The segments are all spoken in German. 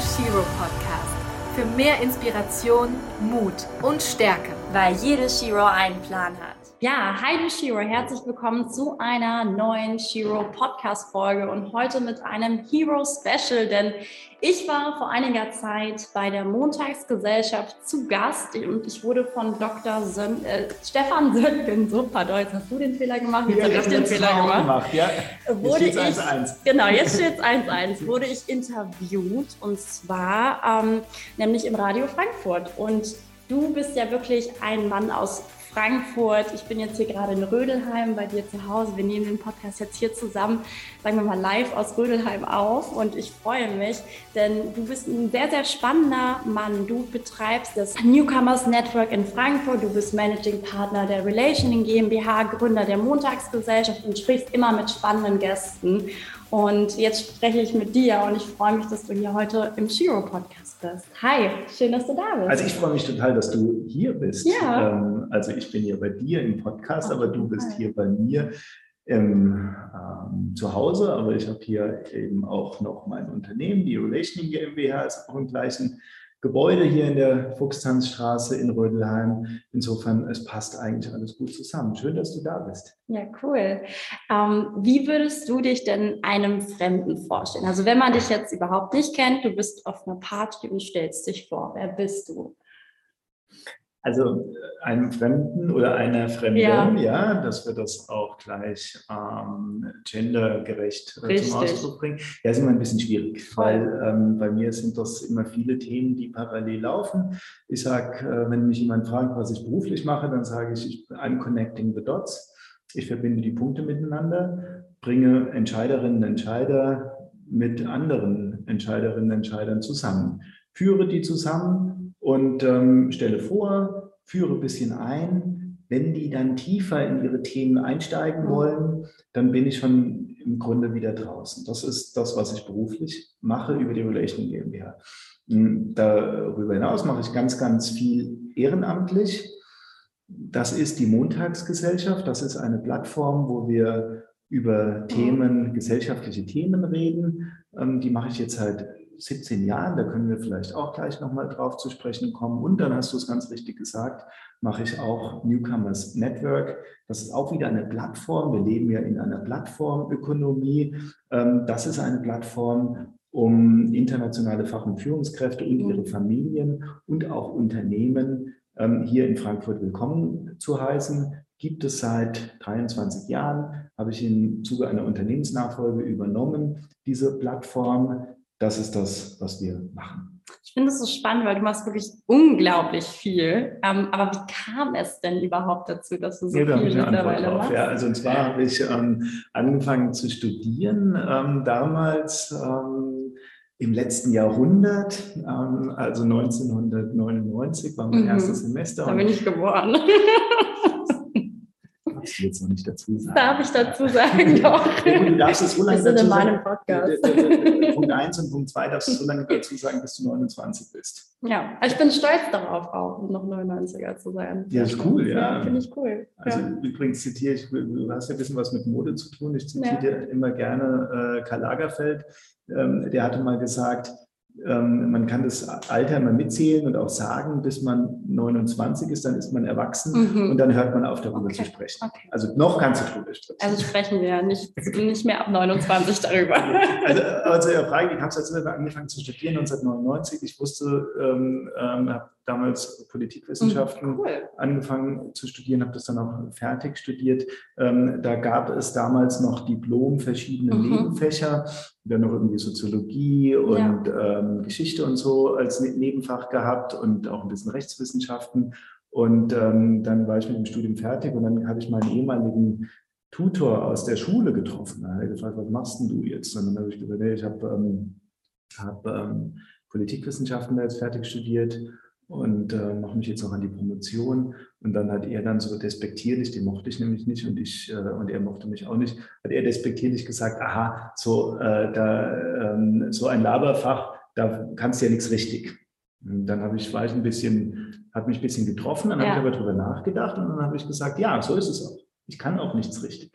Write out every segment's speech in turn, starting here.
Shiro Podcast. Für mehr Inspiration, Mut und Stärke. Weil jede Shiro einen Plan hat. Ja, hi du Shiro, herzlich willkommen zu einer neuen Shiro Podcast Folge und heute mit einem Hero Special, denn ich war vor einiger Zeit bei der Montagsgesellschaft zu Gast und ich wurde von Dr. Sön äh, Stefan Söntgen, so pardon, jetzt hast du den Fehler gemacht, jetzt ja, habe ich den Fehler gemacht. gemacht ja. Wurde jetzt ich, 1 -1. Genau, jetzt steht es 1-1, wurde ich interviewt und zwar ähm, nämlich im Radio Frankfurt und Du bist ja wirklich ein Mann aus Frankfurt. Ich bin jetzt hier gerade in Rödelheim bei dir zu Hause. Wir nehmen den Podcast jetzt hier zusammen, sagen wir mal live aus Rödelheim auf und ich freue mich, denn du bist ein sehr, sehr spannender Mann. Du betreibst das Newcomers Network in Frankfurt. Du bist Managing Partner der Relationing GmbH, Gründer der Montagsgesellschaft und sprichst immer mit spannenden Gästen. Und jetzt spreche ich mit dir und ich freue mich, dass du hier heute im Shiro Podcast bist. Hi, schön, dass du da bist. Also ich freue mich total, dass du hier bist. Ja. Ähm, also ich bin hier bei dir im Podcast, aber du bist hier bei mir im, ähm, zu Hause. Aber ich habe hier eben auch noch mein Unternehmen, die Relationing GmbH, ist auch im gleichen Gebäude hier in der Fuchstanzstraße in Rödelheim. Insofern, es passt eigentlich alles gut zusammen. Schön, dass du da bist. Ja, cool. Ähm, wie würdest du dich denn einem Fremden vorstellen? Also wenn man dich jetzt überhaupt nicht kennt, du bist auf einer Party und stellst dich vor. Wer bist du? Also äh, einem Fremden oder einer Fremden, ja, ja dass wir das auch gleich ähm, gendergerecht äh, zum Ausdruck bringen. Ja, ist immer ein bisschen schwierig, weil ähm, bei mir sind das immer viele Themen, die parallel laufen. Ich sage, äh, wenn mich jemand fragt, was ich beruflich mache, dann sage ich, ich I'm connecting the dots. Ich verbinde die Punkte miteinander, bringe Entscheiderinnen und Entscheider mit anderen Entscheiderinnen und Entscheidern zusammen, führe die zusammen und ähm, stelle vor, führe ein bisschen ein. Wenn die dann tiefer in ihre Themen einsteigen wollen, dann bin ich schon im Grunde wieder draußen. Das ist das, was ich beruflich mache über die Relation GmbH. Hm, darüber hinaus mache ich ganz, ganz viel ehrenamtlich. Das ist die Montagsgesellschaft. Das ist eine Plattform, wo wir über Themen, gesellschaftliche Themen reden. Ähm, die mache ich jetzt seit 17 Jahren, da können wir vielleicht auch gleich nochmal drauf zu sprechen kommen. Und dann hast du es ganz richtig gesagt, mache ich auch Newcomers Network. Das ist auch wieder eine Plattform. Wir leben ja in einer Plattformökonomie. Ähm, das ist eine Plattform, um internationale Fach- und Führungskräfte und ihre Familien und auch Unternehmen ähm, hier in Frankfurt willkommen zu heißen. Gibt es seit 23 Jahren, habe ich im Zuge einer Unternehmensnachfolge übernommen, diese Plattform das ist das, was wir machen. Ich finde es so spannend, weil du machst wirklich unglaublich viel. Ähm, aber wie kam es denn überhaupt dazu, dass du so ja, viel mittlerweile machst? Ja, also und zwar habe ich ähm, angefangen zu studieren ähm, damals ähm, im letzten Jahrhundert, ähm, also 1999 war mein mhm. erstes Semester. Da bin ich geboren. du jetzt noch nicht dazu sagen. Darf ich dazu sagen, doch. du darfst es so lange sind in meinem Podcast. Punkt 1 und Punkt 2 darfst du so lange dazu sagen, bis du 29 bist. Ja, also ich bin stolz darauf, auch noch 99er zu sein. Ja, ist cool, ja. ja Finde ich cool. Also ja. übrigens zitiere ich, du hast ja ein bisschen was mit Mode zu tun. Ich zitiere ja. immer gerne äh, Karl Lagerfeld. Ähm, der hatte mal gesagt, man kann das Alter mal mitzählen und auch sagen, bis man 29 ist, dann ist man erwachsen mhm. und dann hört man auf, darüber okay. zu sprechen. Okay. Also noch kannst du darüber sprechen. Also sprechen wir ja nicht, nicht mehr ab 29 darüber. Also, Ihrer Frage, ich habe jetzt angefangen zu studieren 1999. Ich wusste, ähm, ähm, habe damals Politikwissenschaften mhm, cool. angefangen zu studieren, habe das dann auch fertig studiert. Ähm, da gab es damals noch Diplom, verschiedene mhm. Nebenfächer, dann noch irgendwie Soziologie und ja. ähm, Geschichte und so als ne-, Nebenfach gehabt und auch ein bisschen Rechtswissenschaften. Und ähm, dann war ich mit dem Studium fertig und dann habe ich meinen ehemaligen Tutor aus der Schule getroffen. Da hat er gefragt, was machst denn du jetzt? Und dann habe ich gesagt, nee, ich habe ähm, hab, ähm, Politikwissenschaften da jetzt fertig studiert und äh, mache mich jetzt auch an die Promotion. Und dann hat er dann so despektierlich, den mochte ich nämlich nicht und ich äh, und er mochte mich auch nicht, hat er despektierlich gesagt, aha, so, äh, da, ähm, so ein Laberfach, da kannst du ja nichts richtig. Und dann habe ich, war ich ein bisschen, hat mich ein bisschen getroffen, dann ja. habe ich aber darüber nachgedacht und dann habe ich gesagt, ja, so ist es auch. Ich kann auch nichts richtig.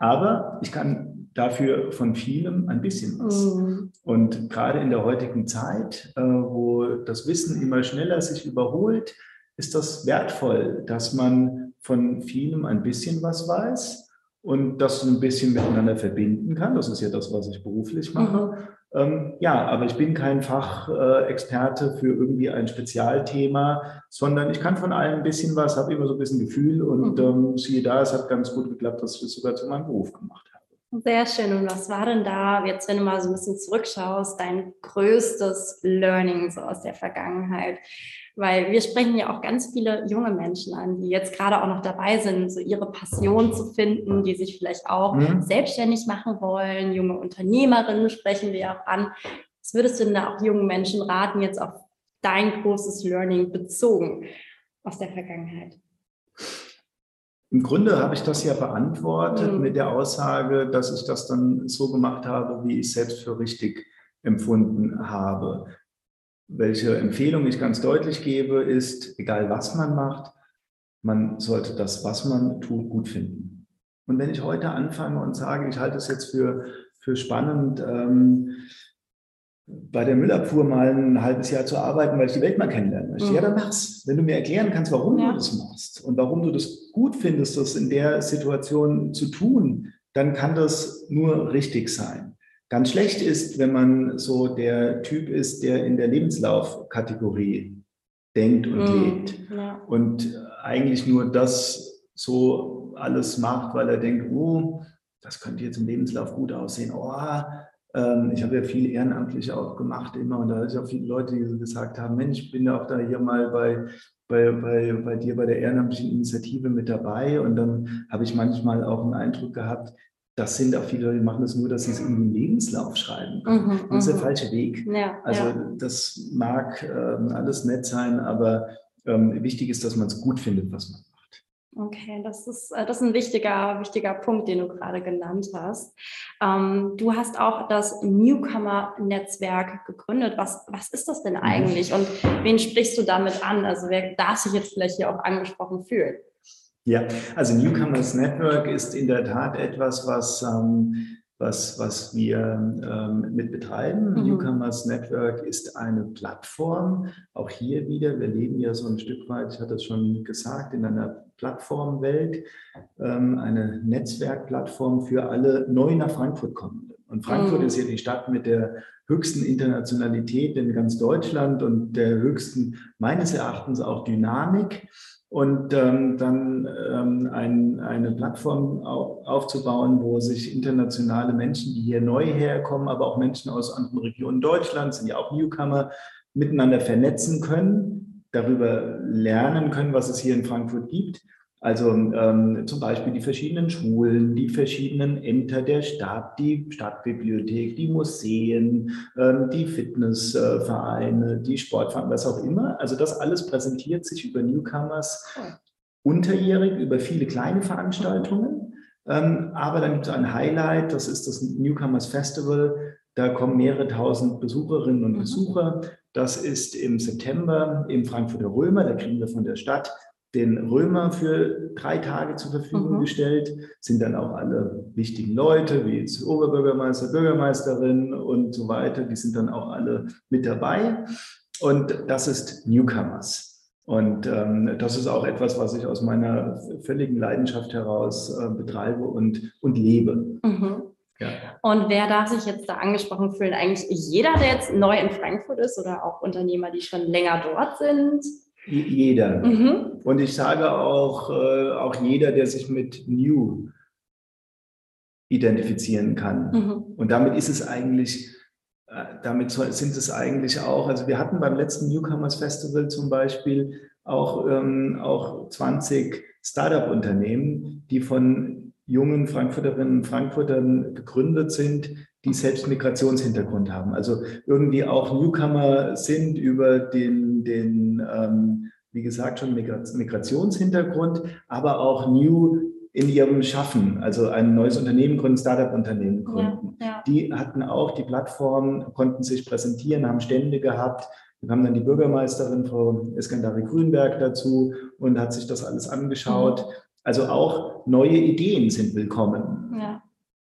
Aber ich kann dafür von vielem ein bisschen was. Mhm. Und gerade in der heutigen Zeit, äh, wo das Wissen immer schneller sich überholt, ist das wertvoll, dass man von vielem ein bisschen was weiß und das ein bisschen miteinander verbinden kann. Das ist ja das, was ich beruflich mache. Mhm. Ähm, ja, aber ich bin kein Fachexperte für irgendwie ein Spezialthema, sondern ich kann von allem ein bisschen was, habe immer so ein bisschen Gefühl und mhm. ähm, siehe da, es hat ganz gut geklappt, dass ich es sogar zu meinem Beruf gemacht habe. Sehr schön. Und was war denn da, jetzt wenn du mal so ein bisschen zurückschaust, dein größtes Learning so aus der Vergangenheit? Weil wir sprechen ja auch ganz viele junge Menschen an, die jetzt gerade auch noch dabei sind, so ihre Passion zu finden, die sich vielleicht auch mhm. selbstständig machen wollen. Junge Unternehmerinnen sprechen wir auch an. Was würdest du denn da auch jungen Menschen raten, jetzt auf dein großes Learning bezogen aus der Vergangenheit? Im Grunde habe ich das ja beantwortet mhm. mit der Aussage, dass ich das dann so gemacht habe, wie ich selbst für richtig empfunden habe. Welche Empfehlung ich ganz deutlich gebe, ist, egal was man macht, man sollte das, was man tut, gut finden. Und wenn ich heute anfange und sage, ich halte es jetzt für, für spannend, ähm, bei der Müllabfuhr mal ein halbes Jahr zu arbeiten, weil ich die Welt mal kennenlernen möchte. Mhm. Ja, dann mach's. Wenn du mir erklären kannst, warum ja. du das machst und warum du das gut findest, das in der Situation zu tun, dann kann das nur richtig sein. Ganz schlecht ist, wenn man so der Typ ist, der in der Lebenslaufkategorie denkt und mm, lebt ja. und eigentlich nur das so alles macht, weil er denkt, oh, das könnte jetzt im Lebenslauf gut aussehen. Oh, ich habe ja viel ehrenamtlich auch gemacht immer und da ich auch viele Leute, die gesagt haben, Mensch, ich bin ja auch da hier mal bei, bei, bei, bei dir bei der ehrenamtlichen Initiative mit dabei und dann habe ich manchmal auch einen Eindruck gehabt, das sind auch viele Leute, die machen das nur, dass sie es in den Lebenslauf schreiben. Mhm, das ist der mhm. falsche Weg. Ja, also ja. das mag ähm, alles nett sein, aber ähm, wichtig ist, dass man es gut findet, was man macht. Okay, das ist, äh, das ist ein wichtiger, wichtiger Punkt, den du gerade genannt hast. Ähm, du hast auch das Newcomer-Netzwerk gegründet. Was, was ist das denn mhm. eigentlich und wen sprichst du damit an? Also wer darf sich jetzt vielleicht hier auch angesprochen fühlen? Ja, also Newcomers Network ist in der Tat etwas, was, ähm, was, was wir ähm, mit betreiben. Mhm. Newcomers Network ist eine Plattform. Auch hier wieder, wir leben ja so ein Stück weit, ich hatte es schon gesagt, in einer Plattformwelt, ähm, eine Netzwerkplattform für alle neu nach Frankfurt kommenden. Und Frankfurt mhm. ist ja die Stadt mit der höchsten Internationalität in ganz Deutschland und der höchsten, meines Erachtens auch Dynamik und ähm, dann ähm, ein, eine Plattform auf, aufzubauen, wo sich internationale Menschen, die hier neu herkommen, aber auch Menschen aus anderen Regionen Deutschlands, sind ja auch Newcomer, miteinander vernetzen können, darüber lernen können, was es hier in Frankfurt gibt also ähm, zum Beispiel die verschiedenen Schulen, die verschiedenen Ämter der Stadt, die Stadtbibliothek, die Museen, ähm, die Fitnessvereine, die Sportvereine, was auch immer. Also das alles präsentiert sich über Newcomers unterjährig, über viele kleine Veranstaltungen. Ähm, aber dann gibt es ein Highlight, das ist das Newcomers Festival. Da kommen mehrere tausend Besucherinnen und mhm. Besucher. Das ist im September im Frankfurter Römer. Da kriegen wir von der Stadt den Römer für drei Tage zur Verfügung mhm. gestellt, sind dann auch alle wichtigen Leute, wie jetzt Oberbürgermeister, Bürgermeisterin und so weiter, die sind dann auch alle mit dabei. Und das ist Newcomers. Und ähm, das ist auch etwas, was ich aus meiner völligen Leidenschaft heraus äh, betreibe und, und lebe. Mhm. Ja. Und wer darf sich jetzt da angesprochen fühlen? Eigentlich jeder, der jetzt neu in Frankfurt ist oder auch Unternehmer, die schon länger dort sind? Jeder. Mhm. Und ich sage auch, äh, auch jeder, der sich mit New identifizieren kann. Mhm. Und damit ist es eigentlich, äh, damit sind es eigentlich auch, also wir hatten beim letzten Newcomers Festival zum Beispiel auch, ähm, auch 20 Startup-Unternehmen, die von jungen Frankfurterinnen und Frankfurtern gegründet sind, die selbst Migrationshintergrund haben. Also irgendwie auch Newcomer sind über den, den ähm, wie gesagt, schon Migrationshintergrund, aber auch New in ihrem Schaffen, also ein neues Unternehmen gründen, Startup-Unternehmen gründen. Ja, ja. Die hatten auch die Plattform, konnten sich präsentieren, haben Stände gehabt. Wir haben dann die Bürgermeisterin, Frau Eskandari Grünberg, dazu und hat sich das alles angeschaut. Mhm. Also auch neue Ideen sind willkommen. Ja.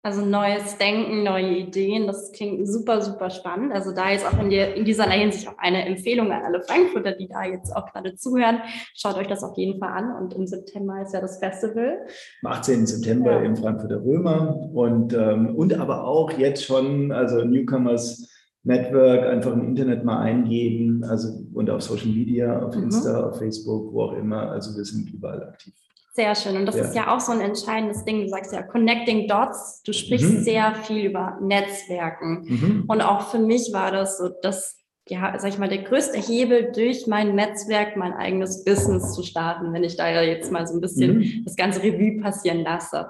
Also neues Denken, neue Ideen, das klingt super, super spannend. Also da jetzt auch in, der, in dieser Hinsicht auch eine Empfehlung an alle Frankfurter, die da jetzt auch gerade zuhören. Schaut euch das auf jeden Fall an und im September ist ja das Festival. Am 18. September ja. im Frankfurter Römer und, ähm, und aber auch jetzt schon, also Newcomers Network einfach im Internet mal eingeben, also und auf Social Media, auf mhm. Insta, auf Facebook, wo auch immer. Also wir sind überall aktiv. Sehr schön. Und das ja. ist ja auch so ein entscheidendes Ding. Du sagst ja Connecting Dots. Du sprichst mhm. sehr viel über Netzwerken. Mhm. Und auch für mich war das so, dass, ja, sag ich mal, der größte Hebel durch mein Netzwerk, mein eigenes Business zu starten, wenn ich da ja jetzt mal so ein bisschen mhm. das ganze Revue passieren lasse.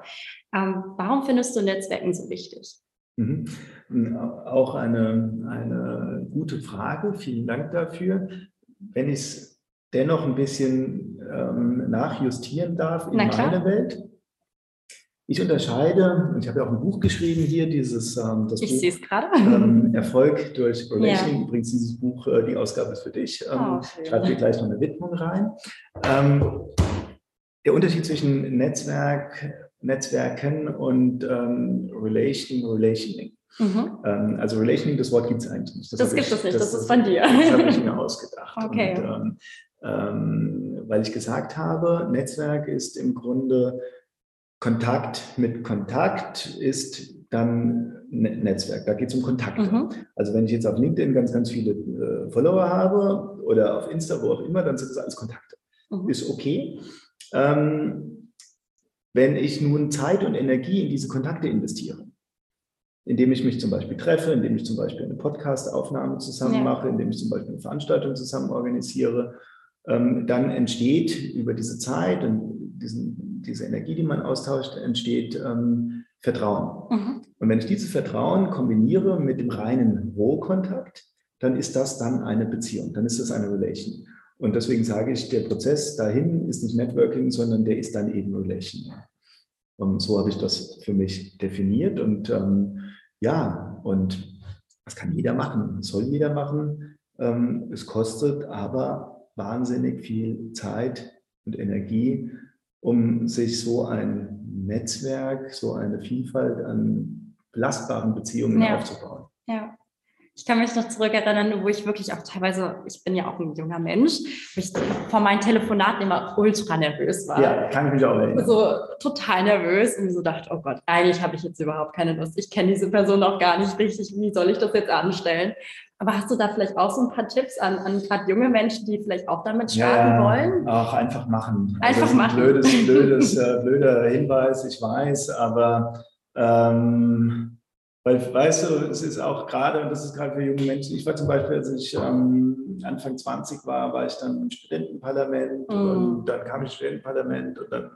Ähm, warum findest du Netzwerken so wichtig? Mhm. Auch eine, eine gute Frage. Vielen Dank dafür. Wenn ich es dennoch ein bisschen ähm, nachjustieren darf in meine Welt. Ich unterscheide, und ich habe ja auch ein Buch geschrieben hier, dieses ähm, das ich Buch. Ähm, Erfolg durch Relationing. Ja. Übrigens, dieses Buch, äh, die Ausgabe ist für dich. Ähm, oh, schreibe dir gleich noch eine Widmung rein. Ähm, der Unterschied zwischen Netzwerk, Netzwerken und ähm, Relationing, Relationing. Mhm. Ähm, also Relationing, das Wort gibt es eigentlich nicht. Das, das gibt es nicht, das, das, ist von dir. Das habe ich mir ausgedacht. Okay. Und, ähm, ähm, weil ich gesagt habe, Netzwerk ist im Grunde Kontakt mit Kontakt ist dann Netzwerk. Da geht es um Kontakte. Mhm. Also wenn ich jetzt auf LinkedIn ganz, ganz viele äh, Follower habe oder auf Insta, wo auch immer, dann sind das alles Kontakte. Mhm. Ist okay. Ähm, wenn ich nun Zeit und Energie in diese Kontakte investiere, indem ich mich zum Beispiel treffe, indem ich zum Beispiel eine Podcast-Aufnahme zusammen ja. mache, indem ich zum Beispiel eine Veranstaltung zusammen organisiere, ähm, dann entsteht über diese Zeit und diesen, diese Energie, die man austauscht, entsteht ähm, Vertrauen. Mhm. Und wenn ich dieses Vertrauen kombiniere mit dem reinen Rohkontakt, dann ist das dann eine Beziehung, dann ist das eine Relation. Und deswegen sage ich, der Prozess dahin ist nicht Networking, sondern der ist dann eben Relation. Und so habe ich das für mich definiert. Und ähm, ja, und das kann jeder machen, das soll jeder machen. Ähm, es kostet aber wahnsinnig viel Zeit und Energie, um sich so ein Netzwerk, so eine Vielfalt an belastbaren Beziehungen ja. aufzubauen. Ja. Ich kann mich noch zurückerinnern, wo ich wirklich auch teilweise, ich bin ja auch ein junger Mensch, wo ich vor meinen Telefonaten immer ultra nervös war. Ja, kann ich mich auch erinnern. So total nervös und so dachte, oh Gott, eigentlich habe ich jetzt überhaupt keine Lust. Ich kenne diese Person auch gar nicht richtig. Wie soll ich das jetzt anstellen? Aber hast du da vielleicht auch so ein paar Tipps an, an gerade junge Menschen, die vielleicht auch damit starten ja, wollen? Auch einfach machen. Einfach also machen. Blödes, blödes, äh, blöder Hinweis, ich weiß, aber ähm, weil, weißt du, es ist auch gerade, und das ist gerade für junge Menschen, ich war zum Beispiel, als ich ähm, Anfang 20 war, war ich dann im Studentenparlament mm. und dann kam ich ins Studentenparlament und dann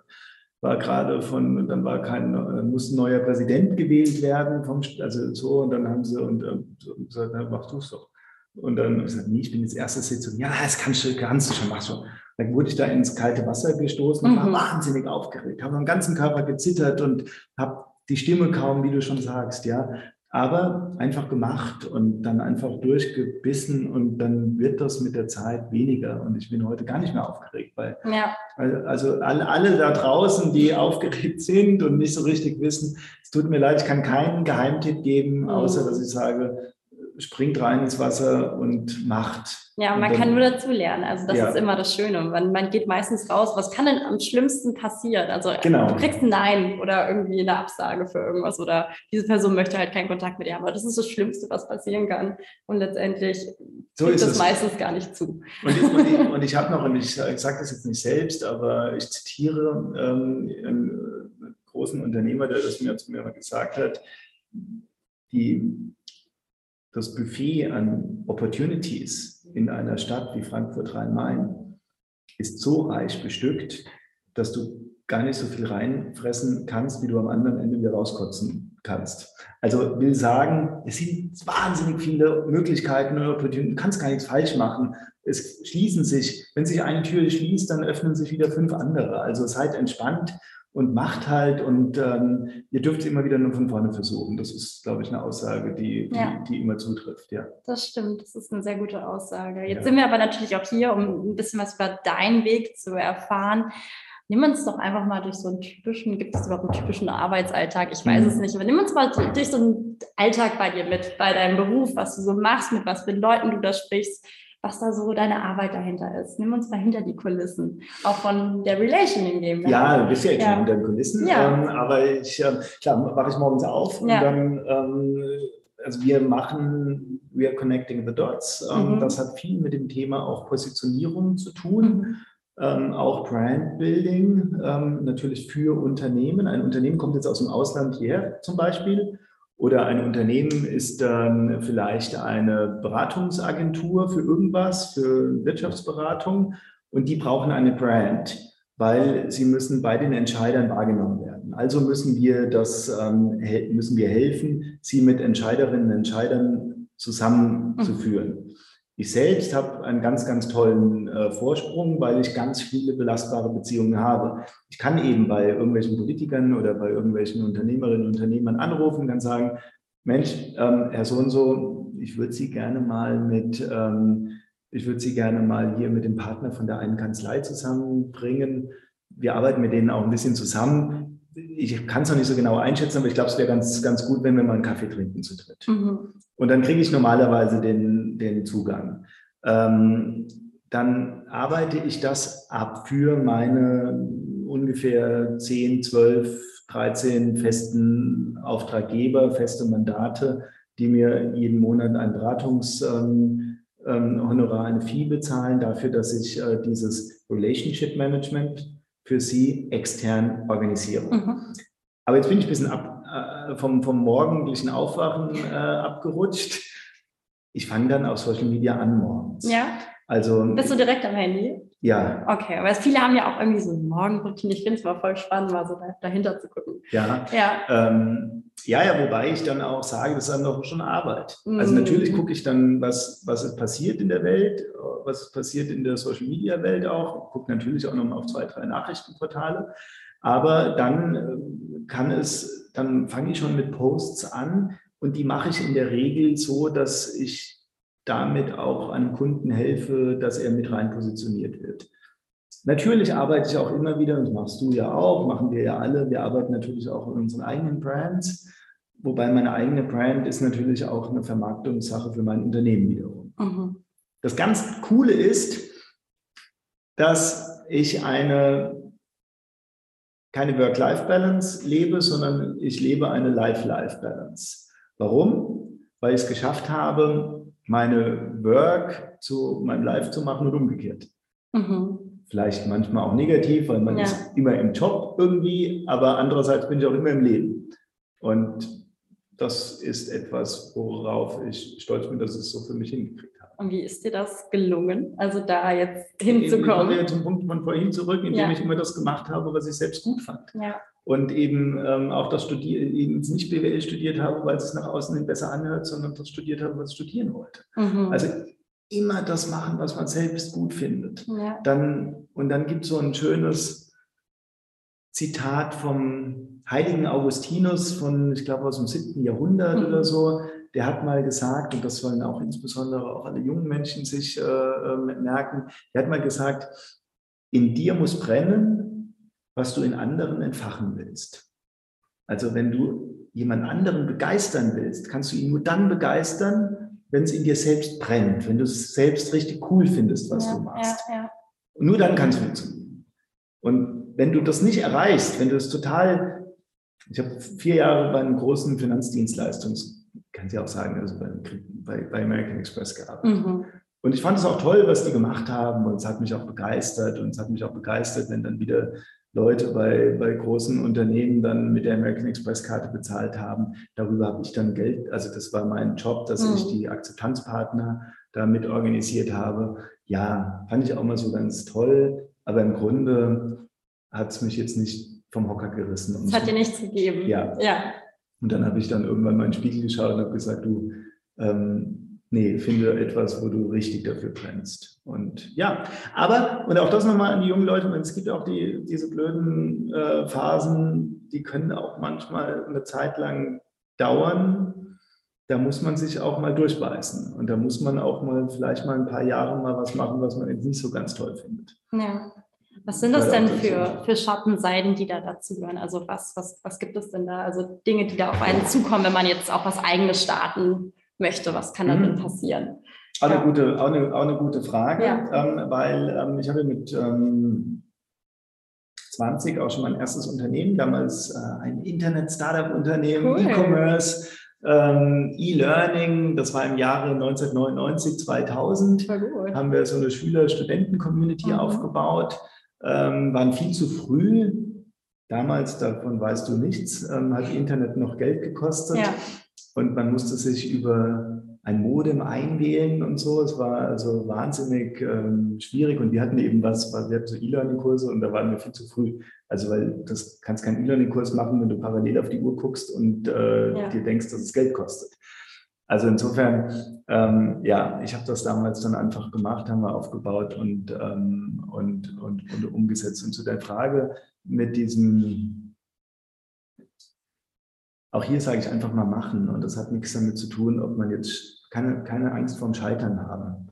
war gerade von, dann war kein, muss ein neuer Präsident gewählt werden, vom, also so, und dann haben sie und, und gesagt, na, mach du es doch. Und dann habe ich gesagt, nee, ich bin jetzt erste Sitzung. Ja, das kannst du, kannst du schon, mach schon. Dann wurde ich da ins kalte Wasser gestoßen und war mhm. wahnsinnig aufgeregt, habe am ganzen Körper gezittert und habe die Stimme kaum, wie du schon sagst, ja aber einfach gemacht und dann einfach durchgebissen und dann wird das mit der Zeit weniger und ich bin heute gar nicht mehr aufgeregt, weil ja. also alle, alle da draußen, die aufgeregt sind und nicht so richtig wissen, es tut mir leid, ich kann keinen Geheimtipp geben, außer mhm. dass ich sage, springt rein ins Wasser und macht. Ja, man dann, kann nur dazu lernen. Also das ja. ist immer das Schöne. Man, man geht meistens raus. Was kann denn am schlimmsten passieren? Also genau. du kriegst ein Nein oder irgendwie eine Absage für irgendwas oder diese Person möchte halt keinen Kontakt mit dir haben. Aber das ist das Schlimmste, was passieren kann. Und letztendlich so ist das es. meistens gar nicht zu. Und ich, und ich, und ich habe noch, und ich, ich sage das jetzt nicht selbst, aber ich zitiere ähm, einen großen Unternehmer, der das mir zu mir gesagt hat, die das Buffet an Opportunities in einer Stadt wie Frankfurt Rhein-Main ist so reich bestückt, dass du gar nicht so viel reinfressen kannst, wie du am anderen Ende wieder rauskotzen kannst. Also will sagen, es sind wahnsinnig viele Möglichkeiten und Opportunities. Du kannst gar nichts falsch machen. Es schließen sich, wenn sich eine Tür schließt, dann öffnen sich wieder fünf andere. Also seid entspannt und macht halt und ähm, ihr dürft es immer wieder nur von vorne versuchen. Das ist, glaube ich, eine Aussage, die, die, ja. die, immer zutrifft. Ja. Das stimmt, das ist eine sehr gute Aussage. Jetzt ja. sind wir aber natürlich auch hier, um ein bisschen was über deinen Weg zu erfahren. Nimm uns doch einfach mal durch so einen typischen, gibt es überhaupt einen typischen Arbeitsalltag? Ich weiß es nicht, aber nimm uns mal durch so einen Alltag bei dir mit, bei deinem Beruf, was du so machst, mit was für Leuten du da sprichst, was da so deine Arbeit dahinter ist. Nimm uns mal hinter die Kulissen, auch von der Relation in dem. Ja, du bist ja ja. hinter den Kulissen, ja. Ähm, aber ich, äh, klar, wache ich morgens auf und ja. dann, ähm, also wir machen, we are connecting the dots. Ähm, mhm. Das hat viel mit dem Thema auch Positionierung zu tun. Mhm ähm, auch Brandbuilding, ähm, natürlich für Unternehmen. Ein Unternehmen kommt jetzt aus dem Ausland hierher zum Beispiel. Oder ein Unternehmen ist dann vielleicht eine Beratungsagentur für irgendwas, für Wirtschaftsberatung. Und die brauchen eine Brand, weil sie müssen bei den Entscheidern wahrgenommen werden. Also müssen wir das, ähm, müssen wir helfen, sie mit Entscheiderinnen und Entscheidern zusammenzuführen. Mhm. Ich selbst habe einen ganz, ganz tollen äh, Vorsprung, weil ich ganz viele belastbare Beziehungen habe. Ich kann eben bei irgendwelchen Politikern oder bei irgendwelchen Unternehmerinnen und Unternehmern anrufen und kann sagen, Mensch, ähm, Herr so und so, ich würde Sie gerne mal mit, ähm, ich würde Sie gerne mal hier mit dem Partner von der einen Kanzlei zusammenbringen. Wir arbeiten mit denen auch ein bisschen zusammen ich kann es noch nicht so genau einschätzen, aber ich glaube, es wäre ganz, ganz gut, wenn wir mal einen Kaffee trinken zu dritt. Mhm. Und dann kriege ich normalerweise den, den Zugang. Ähm, dann arbeite ich das ab für meine ungefähr 10, 12, 13 festen Auftraggeber, feste Mandate, die mir jeden Monat ein Beratungshonorar, ähm, ähm, eine Fee bezahlen dafür, dass ich äh, dieses Relationship Management für sie extern organisieren. Mhm. Aber jetzt bin ich ein bisschen ab, äh, vom, vom morgendlichen Aufwachen äh, abgerutscht. Ich fange dann auf Social Media an morgens. Ja. Also, Bist du direkt am Handy? Ja. Okay, aber viele haben ja auch irgendwie so eine Morgenroutine. Ich finde es mal voll spannend, mal so dahinter zu gucken. Ja. Ja. Ähm, ja, ja, wobei ich dann auch sage, das ist dann doch schon Arbeit. Mhm. Also natürlich gucke ich dann, was, was ist passiert in der Welt, was ist passiert in der Social Media Welt auch. Gucke natürlich auch nochmal auf zwei, drei Nachrichtenportale. Aber dann äh, kann es, dann fange ich schon mit Posts an und die mache ich in der Regel so, dass ich damit auch einem Kunden helfe, dass er mit rein positioniert wird. Natürlich arbeite ich auch immer wieder, und das machst du ja auch, machen wir ja alle, wir arbeiten natürlich auch in unseren eigenen Brands, wobei meine eigene Brand ist natürlich auch eine Vermarktungssache für mein Unternehmen wiederum. Mhm. Das ganz Coole ist, dass ich eine keine Work-Life-Balance lebe, sondern ich lebe eine Life-Life-Balance. Warum? Weil ich es geschafft habe, meine Work zu meinem Life zu machen und umgekehrt. Mhm. Vielleicht manchmal auch negativ, weil man ja. ist immer im Job irgendwie, aber andererseits bin ich auch immer im Leben. Und das ist etwas, worauf ich stolz bin, dass ich es so für mich hingekriegt. Und wie ist dir das gelungen, also da jetzt hinzukommen? Ich komme ja zum Punkt von vorhin zurück, indem ja. ich immer das gemacht habe, was ich selbst gut fand. Ja und eben ähm, auch das Studieren, eben nicht BWL studiert habe, weil es nach außen hin besser anhört, sondern das studiert habe, was ich studieren wollte. Mhm. Also immer das machen, was man selbst gut findet. Ja. Dann, und dann gibt es so ein schönes Zitat vom heiligen Augustinus von, ich glaube, aus dem 7. Jahrhundert mhm. oder so. Der hat mal gesagt, und das sollen auch insbesondere auch alle jungen Menschen sich äh, äh merken, der hat mal gesagt, in dir muss brennen, was du in anderen entfachen willst. Also wenn du jemand anderen begeistern willst, kannst du ihn nur dann begeistern, wenn es in dir selbst brennt, wenn du es selbst richtig cool findest, was ja, du machst. Ja, ja. Und nur dann kann es funktionieren. Und wenn du das nicht erreichst, wenn du es total, ich habe vier Jahre bei einem großen Finanzdienstleistungs, kann ich auch sagen, also bei, bei, American Express gearbeitet. Mhm. Und ich fand es auch toll, was die gemacht haben und es hat mich auch begeistert und es hat mich auch begeistert, wenn dann wieder Leute bei, bei großen Unternehmen dann mit der American Express Karte bezahlt haben. Darüber habe ich dann Geld, also das war mein Job, dass mhm. ich die Akzeptanzpartner da mit organisiert habe. Ja, fand ich auch mal so ganz toll, aber im Grunde hat es mich jetzt nicht vom Hocker gerissen. Es hat dir nichts gegeben. Ja. ja. Und dann habe ich dann irgendwann mal in den Spiegel geschaut und habe gesagt, du, ähm, nee, finde etwas, wo du richtig dafür brennst. Und ja, aber, und auch das nochmal an die jungen Leute, es gibt auch die, diese blöden äh, Phasen, die können auch manchmal eine Zeit lang dauern. Da muss man sich auch mal durchbeißen. Und da muss man auch mal vielleicht mal ein paar Jahre mal was machen, was man jetzt nicht so ganz toll findet. Ja. Was sind das denn für, für Schattenseiten, die da dazu gehören? Also was, was, was gibt es denn da? Also Dinge, die da auf einen zukommen, wenn man jetzt auch was eigenes starten möchte. Was kann da mhm. denn passieren? Auch eine, gute, auch eine, auch eine gute Frage, ja. ähm, weil ähm, ich habe mit ähm, 20 auch schon mein erstes Unternehmen, damals äh, ein Internet-Startup-Unternehmen, cool. E-Commerce, ähm, E-Learning, das war im Jahre 1999, 2000, haben wir so eine Schüler-Studenten-Community mhm. aufgebaut, ähm, waren viel zu früh. Damals, davon weißt du nichts, ähm, hat Internet noch Geld gekostet ja. und man musste sich über ein Modem einwählen und so. Es war also wahnsinnig ähm, schwierig und wir hatten eben was, wir hatten so E-Learning-Kurse und da waren wir viel zu früh. Also weil das kannst keinen E-Learning-Kurs machen, wenn du parallel auf die Uhr guckst und äh, ja. dir denkst, dass es Geld kostet. Also insofern, ähm, ja, ich habe das damals dann einfach gemacht, haben wir aufgebaut und, ähm, und, und, und umgesetzt. Und zu der Frage mit diesem auch hier sage ich einfach mal machen. Und das hat nichts damit zu tun, ob man jetzt keine, keine Angst vorm Scheitern haben.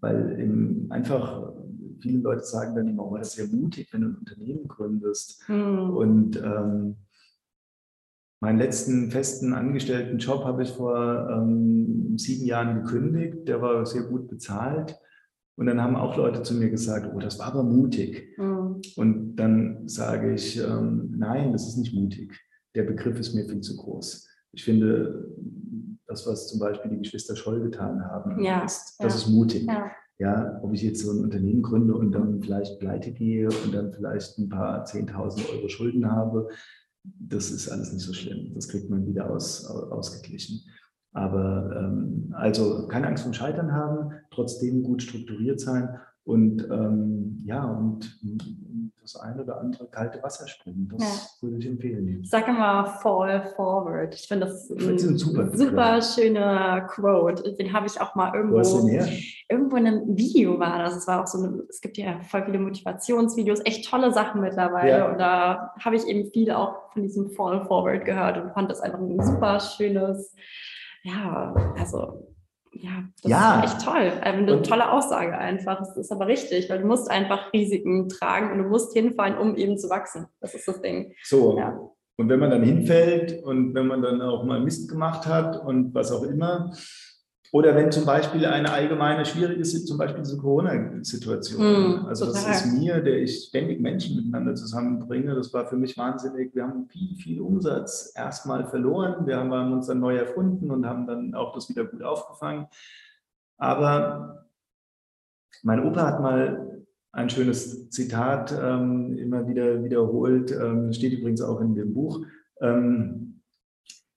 Weil eben einfach viele Leute sagen dann immer, oh, das ist sehr mutig, wenn du ein Unternehmen gründest. Mhm. Und ähm, meinen letzten festen angestellten Job habe ich vor ähm, sieben Jahren gekündigt. Der war sehr gut bezahlt. Und dann haben auch Leute zu mir gesagt, oh, das war aber mutig. Mhm. Und dann sage ich, ähm, nein, das ist nicht mutig der Begriff ist mir viel zu groß. Ich finde, das, was zum Beispiel die Geschwister Scholl getan haben, ja, ist, das ja. ist mutig. Ja. ja. ob ich jetzt so ein Unternehmen gründe und dann vielleicht pleite gehe und dann vielleicht ein paar 10.000 Euro Schulden habe, das ist alles nicht so schlimm. Das kriegt man wieder aus, ausgeglichen. Aber ähm, also keine Angst vom Scheitern haben, trotzdem gut strukturiert sein und ähm, ja, und das eine oder andere kalte Wasser springen. Das ja. würde ich empfehlen. Ich sage immer Fall Forward. Ich finde das ein super, super schöner Quote. Den habe ich auch mal irgendwo. Irgendwo in einem Video war das. Es war auch so eine, es gibt ja voll viele Motivationsvideos, echt tolle Sachen mittlerweile. Ja. Und da habe ich eben viel auch von diesem Fall Forward gehört und fand das einfach ein super schönes, ja, also ja, das ja. ist echt toll. Ähm, eine und, tolle Aussage einfach. Das ist aber richtig, weil du musst einfach Risiken tragen und du musst hinfallen, um eben zu wachsen. Das ist das Ding. So. Ja. Und wenn man dann hinfällt und wenn man dann auch mal Mist gemacht hat und was auch immer, oder wenn zum Beispiel eine allgemeine schwierige, zum Beispiel diese Corona-Situation. Mm, also total. das ist mir, der ich ständig Menschen miteinander zusammenbringe, das war für mich wahnsinnig. Wir haben viel, viel Umsatz erstmal verloren. Wir haben uns dann neu erfunden und haben dann auch das wieder gut aufgefangen. Aber mein Opa hat mal ein schönes Zitat ähm, immer wieder wiederholt, ähm, steht übrigens auch in dem Buch. Ähm,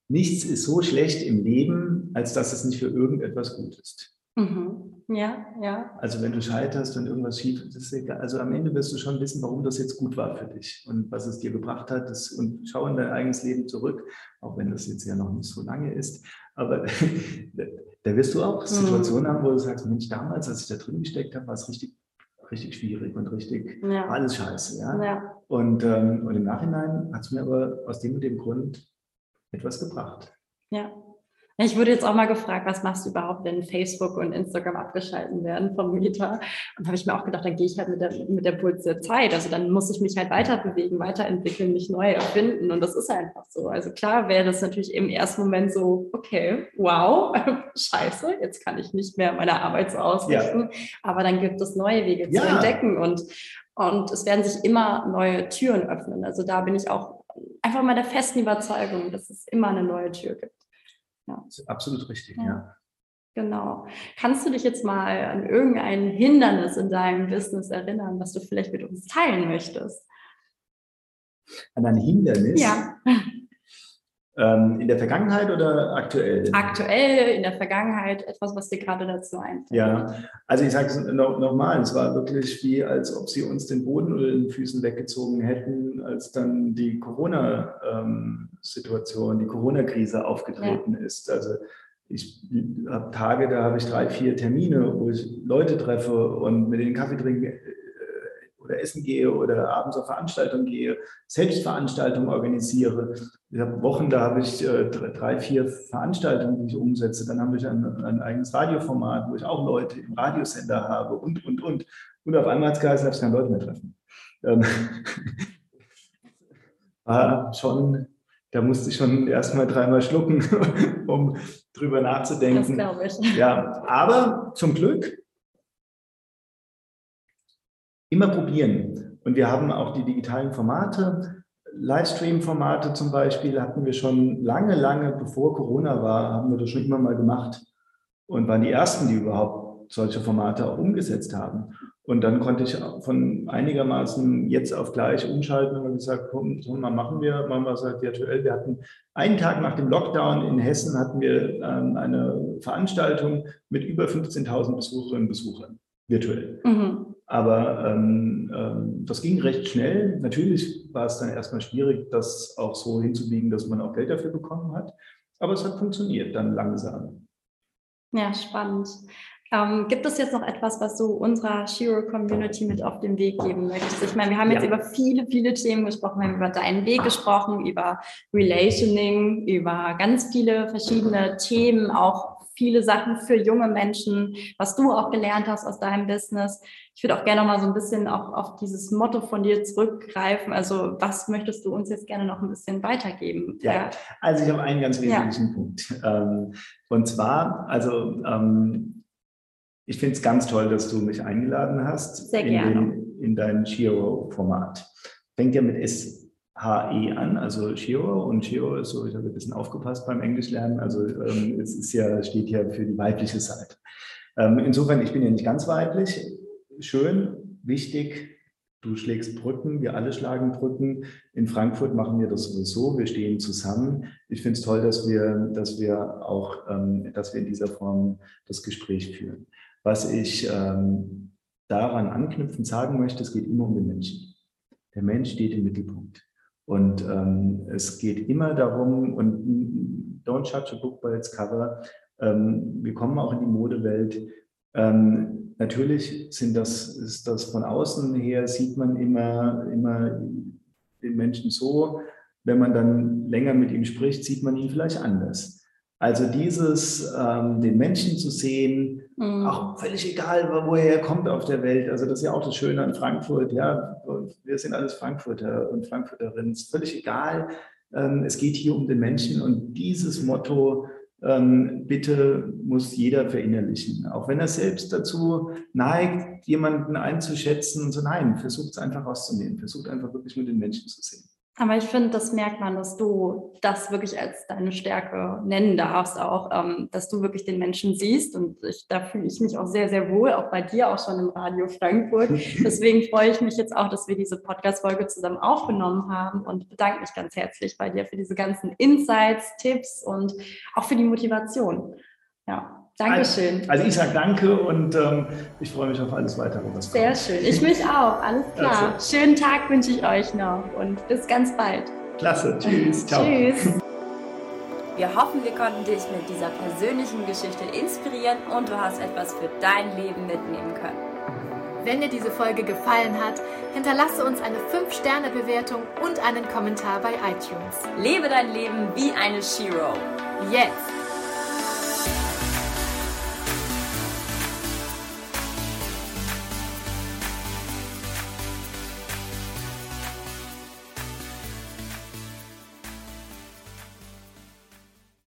nichts ist so schlecht im Leben, als dass es nicht für irgendetwas gut ist. Mhm. Ja, ja. Also wenn du scheiterst und irgendwas schief ist, egal. Also am Ende wirst du schon wissen, warum das jetzt gut war für dich und was es dir gebracht hat. Das, und schau in dein eigenes Leben zurück, auch wenn das jetzt ja noch nicht so lange ist. Aber da wirst du auch Situationen mhm. haben, wo du sagst, Mensch, damals, als ich da drin gesteckt habe, war es richtig, richtig schwierig und richtig ja. alles scheiße. Ja? ja. Und, ähm, und im Nachhinein hat es mir aber aus dem und dem Grund etwas gebracht. Ja. Ich wurde jetzt auch mal gefragt, was machst du überhaupt, wenn Facebook und Instagram abgeschalten werden vom Mieter? Und habe ich mir auch gedacht, dann gehe ich halt mit der, mit der Puls der Zeit. Also dann muss ich mich halt weiter bewegen, weiterentwickeln, mich neu erfinden. Und das ist einfach so. Also klar wäre das natürlich im ersten Moment so, okay, wow, scheiße, jetzt kann ich nicht mehr meine Arbeit so ausrichten. Ja. Aber dann gibt es neue Wege ja. zu entdecken und, und es werden sich immer neue Türen öffnen. Also da bin ich auch einfach mal der festen Überzeugung, dass es immer eine neue Tür gibt. Ja. absolut richtig, ja. ja. Genau. Kannst du dich jetzt mal an irgendein Hindernis in deinem Business erinnern, was du vielleicht mit uns teilen möchtest? An ein Hindernis? Ja. Ähm, in der Vergangenheit oder aktuell? Aktuell, in der Vergangenheit, etwas, was dir gerade dazu einfällt. Ja, also ich sage es nochmal, no es war wirklich wie, als ob sie uns den Boden unter den Füßen weggezogen hätten, als dann die Corona-Situation, die Corona-Krise aufgetreten ja. ist. Also ich habe Tage, da habe ich drei, vier Termine, wo ich Leute treffe und mit denen Kaffee trinke oder essen gehe oder abends auf Veranstaltungen gehe, Selbstveranstaltungen organisiere. Ich habe Wochen, da habe ich äh, drei, vier Veranstaltungen, die ich umsetze. Dann habe ich ein, ein, eigenes Radioformat, wo ich auch Leute im Radiosender habe und, und, und. Und auf einmal hat es geheißen, ich kann Leute mehr treffen. ähm, war schon, da musste ich schon erstmal dreimal schlucken, um drüber nachzudenken. Das glaube ich. Ja, aber zum Glück immer probieren. Und wir haben auch die digitalen Formate, Livestream-Formate zum Beispiel, hatten wir schon lange, lange bevor Corona war, haben wir das schon immer mal gemacht und waren die Ersten, die überhaupt solche Formate auch umgesetzt haben. Und dann konnte ich von einigermaßen jetzt auf gleich umschalten und gesagt, komm, so mal machen wir, machen wir es halt virtuell. Wir hatten einen Tag nach dem Lockdown in Hessen hatten wir ähm, eine Veranstaltung mit über 15.000 Besucherinnen und Besuchern virtuell. Mhm. Aber ähm, ähm, das ging recht schnell. Natürlich war es dann erstmal schwierig, das auch so hinzubiegen, dass man auch Geld dafür bekommen hat. Aber es hat funktioniert dann langsam. Ja, spannend. Ähm, gibt es jetzt noch etwas, was du unserer Shiro-Community mit auf den Weg geben möchtest? Ich meine, wir haben jetzt ja. über viele, viele Themen gesprochen. Wir haben über deinen Weg gesprochen, über Relationing, über ganz viele verschiedene Themen, auch viele Sachen für junge Menschen, was du auch gelernt hast aus deinem Business. Ich würde auch gerne noch mal so ein bisschen auch auf dieses Motto von dir zurückgreifen. Also was möchtest du uns jetzt gerne noch ein bisschen weitergeben? Ja, also ich habe einen ganz wesentlichen ja. Punkt. Ähm, und zwar, also ähm, ich finde es ganz toll, dass du mich eingeladen hast Sehr gerne. in, den, in dein Chiro-Format. Fängt ja mit S HE an, also Shiro. Und Shiro ist so, ich habe ein bisschen aufgepasst beim Englischlernen, also ähm, es ist ja, steht ja für die weibliche Seite. Ähm, insofern, ich bin ja nicht ganz weiblich. Schön, wichtig, du schlägst Brücken, wir alle schlagen Brücken. In Frankfurt machen wir das sowieso, wir stehen zusammen. Ich finde es toll, dass wir, dass wir auch, ähm, dass wir in dieser Form das Gespräch führen. Was ich ähm, daran anknüpfend sagen möchte, es geht immer um den Menschen. Der Mensch steht im Mittelpunkt. Und ähm, es geht immer darum, und don't judge a book by its cover, ähm, wir kommen auch in die Modewelt. Ähm, natürlich sind das, ist das von außen her, sieht man immer, immer den Menschen so. Wenn man dann länger mit ihm spricht, sieht man ihn vielleicht anders. Also dieses, ähm, den Menschen zu sehen, mhm. auch völlig egal, wo er kommt auf der Welt. Also das ist ja auch das Schöne an Frankfurt. Ja, wir sind alles Frankfurter und Frankfurterinnen. Es ist völlig egal. Ähm, es geht hier um den Menschen und dieses Motto ähm, bitte muss jeder verinnerlichen. Auch wenn er selbst dazu neigt, jemanden einzuschätzen und so, nein, versucht es einfach rauszunehmen. Versucht einfach wirklich nur den Menschen zu sehen. Aber ich finde, das merkt man, dass du das wirklich als deine Stärke nennen darfst, auch, ähm, dass du wirklich den Menschen siehst. Und ich, da fühle ich mich auch sehr, sehr wohl, auch bei dir, auch schon im Radio Frankfurt. Deswegen freue ich mich jetzt auch, dass wir diese Podcast-Folge zusammen aufgenommen haben und bedanke mich ganz herzlich bei dir für diese ganzen Insights, Tipps und auch für die Motivation. Ja. Dankeschön. Also, ich sage danke und ähm, ich freue mich auf alles weitere. Was Sehr kommt. schön. Ich mich auch. Alles klar. Also. Schönen Tag wünsche ich euch noch und bis ganz bald. Klasse. Tschüss. Ciao. Tschüss. Wir hoffen, wir konnten dich mit dieser persönlichen Geschichte inspirieren und du hast etwas für dein Leben mitnehmen können. Wenn dir diese Folge gefallen hat, hinterlasse uns eine 5-Sterne-Bewertung und einen Kommentar bei iTunes. Lebe dein Leben wie eine Shiro. Jetzt!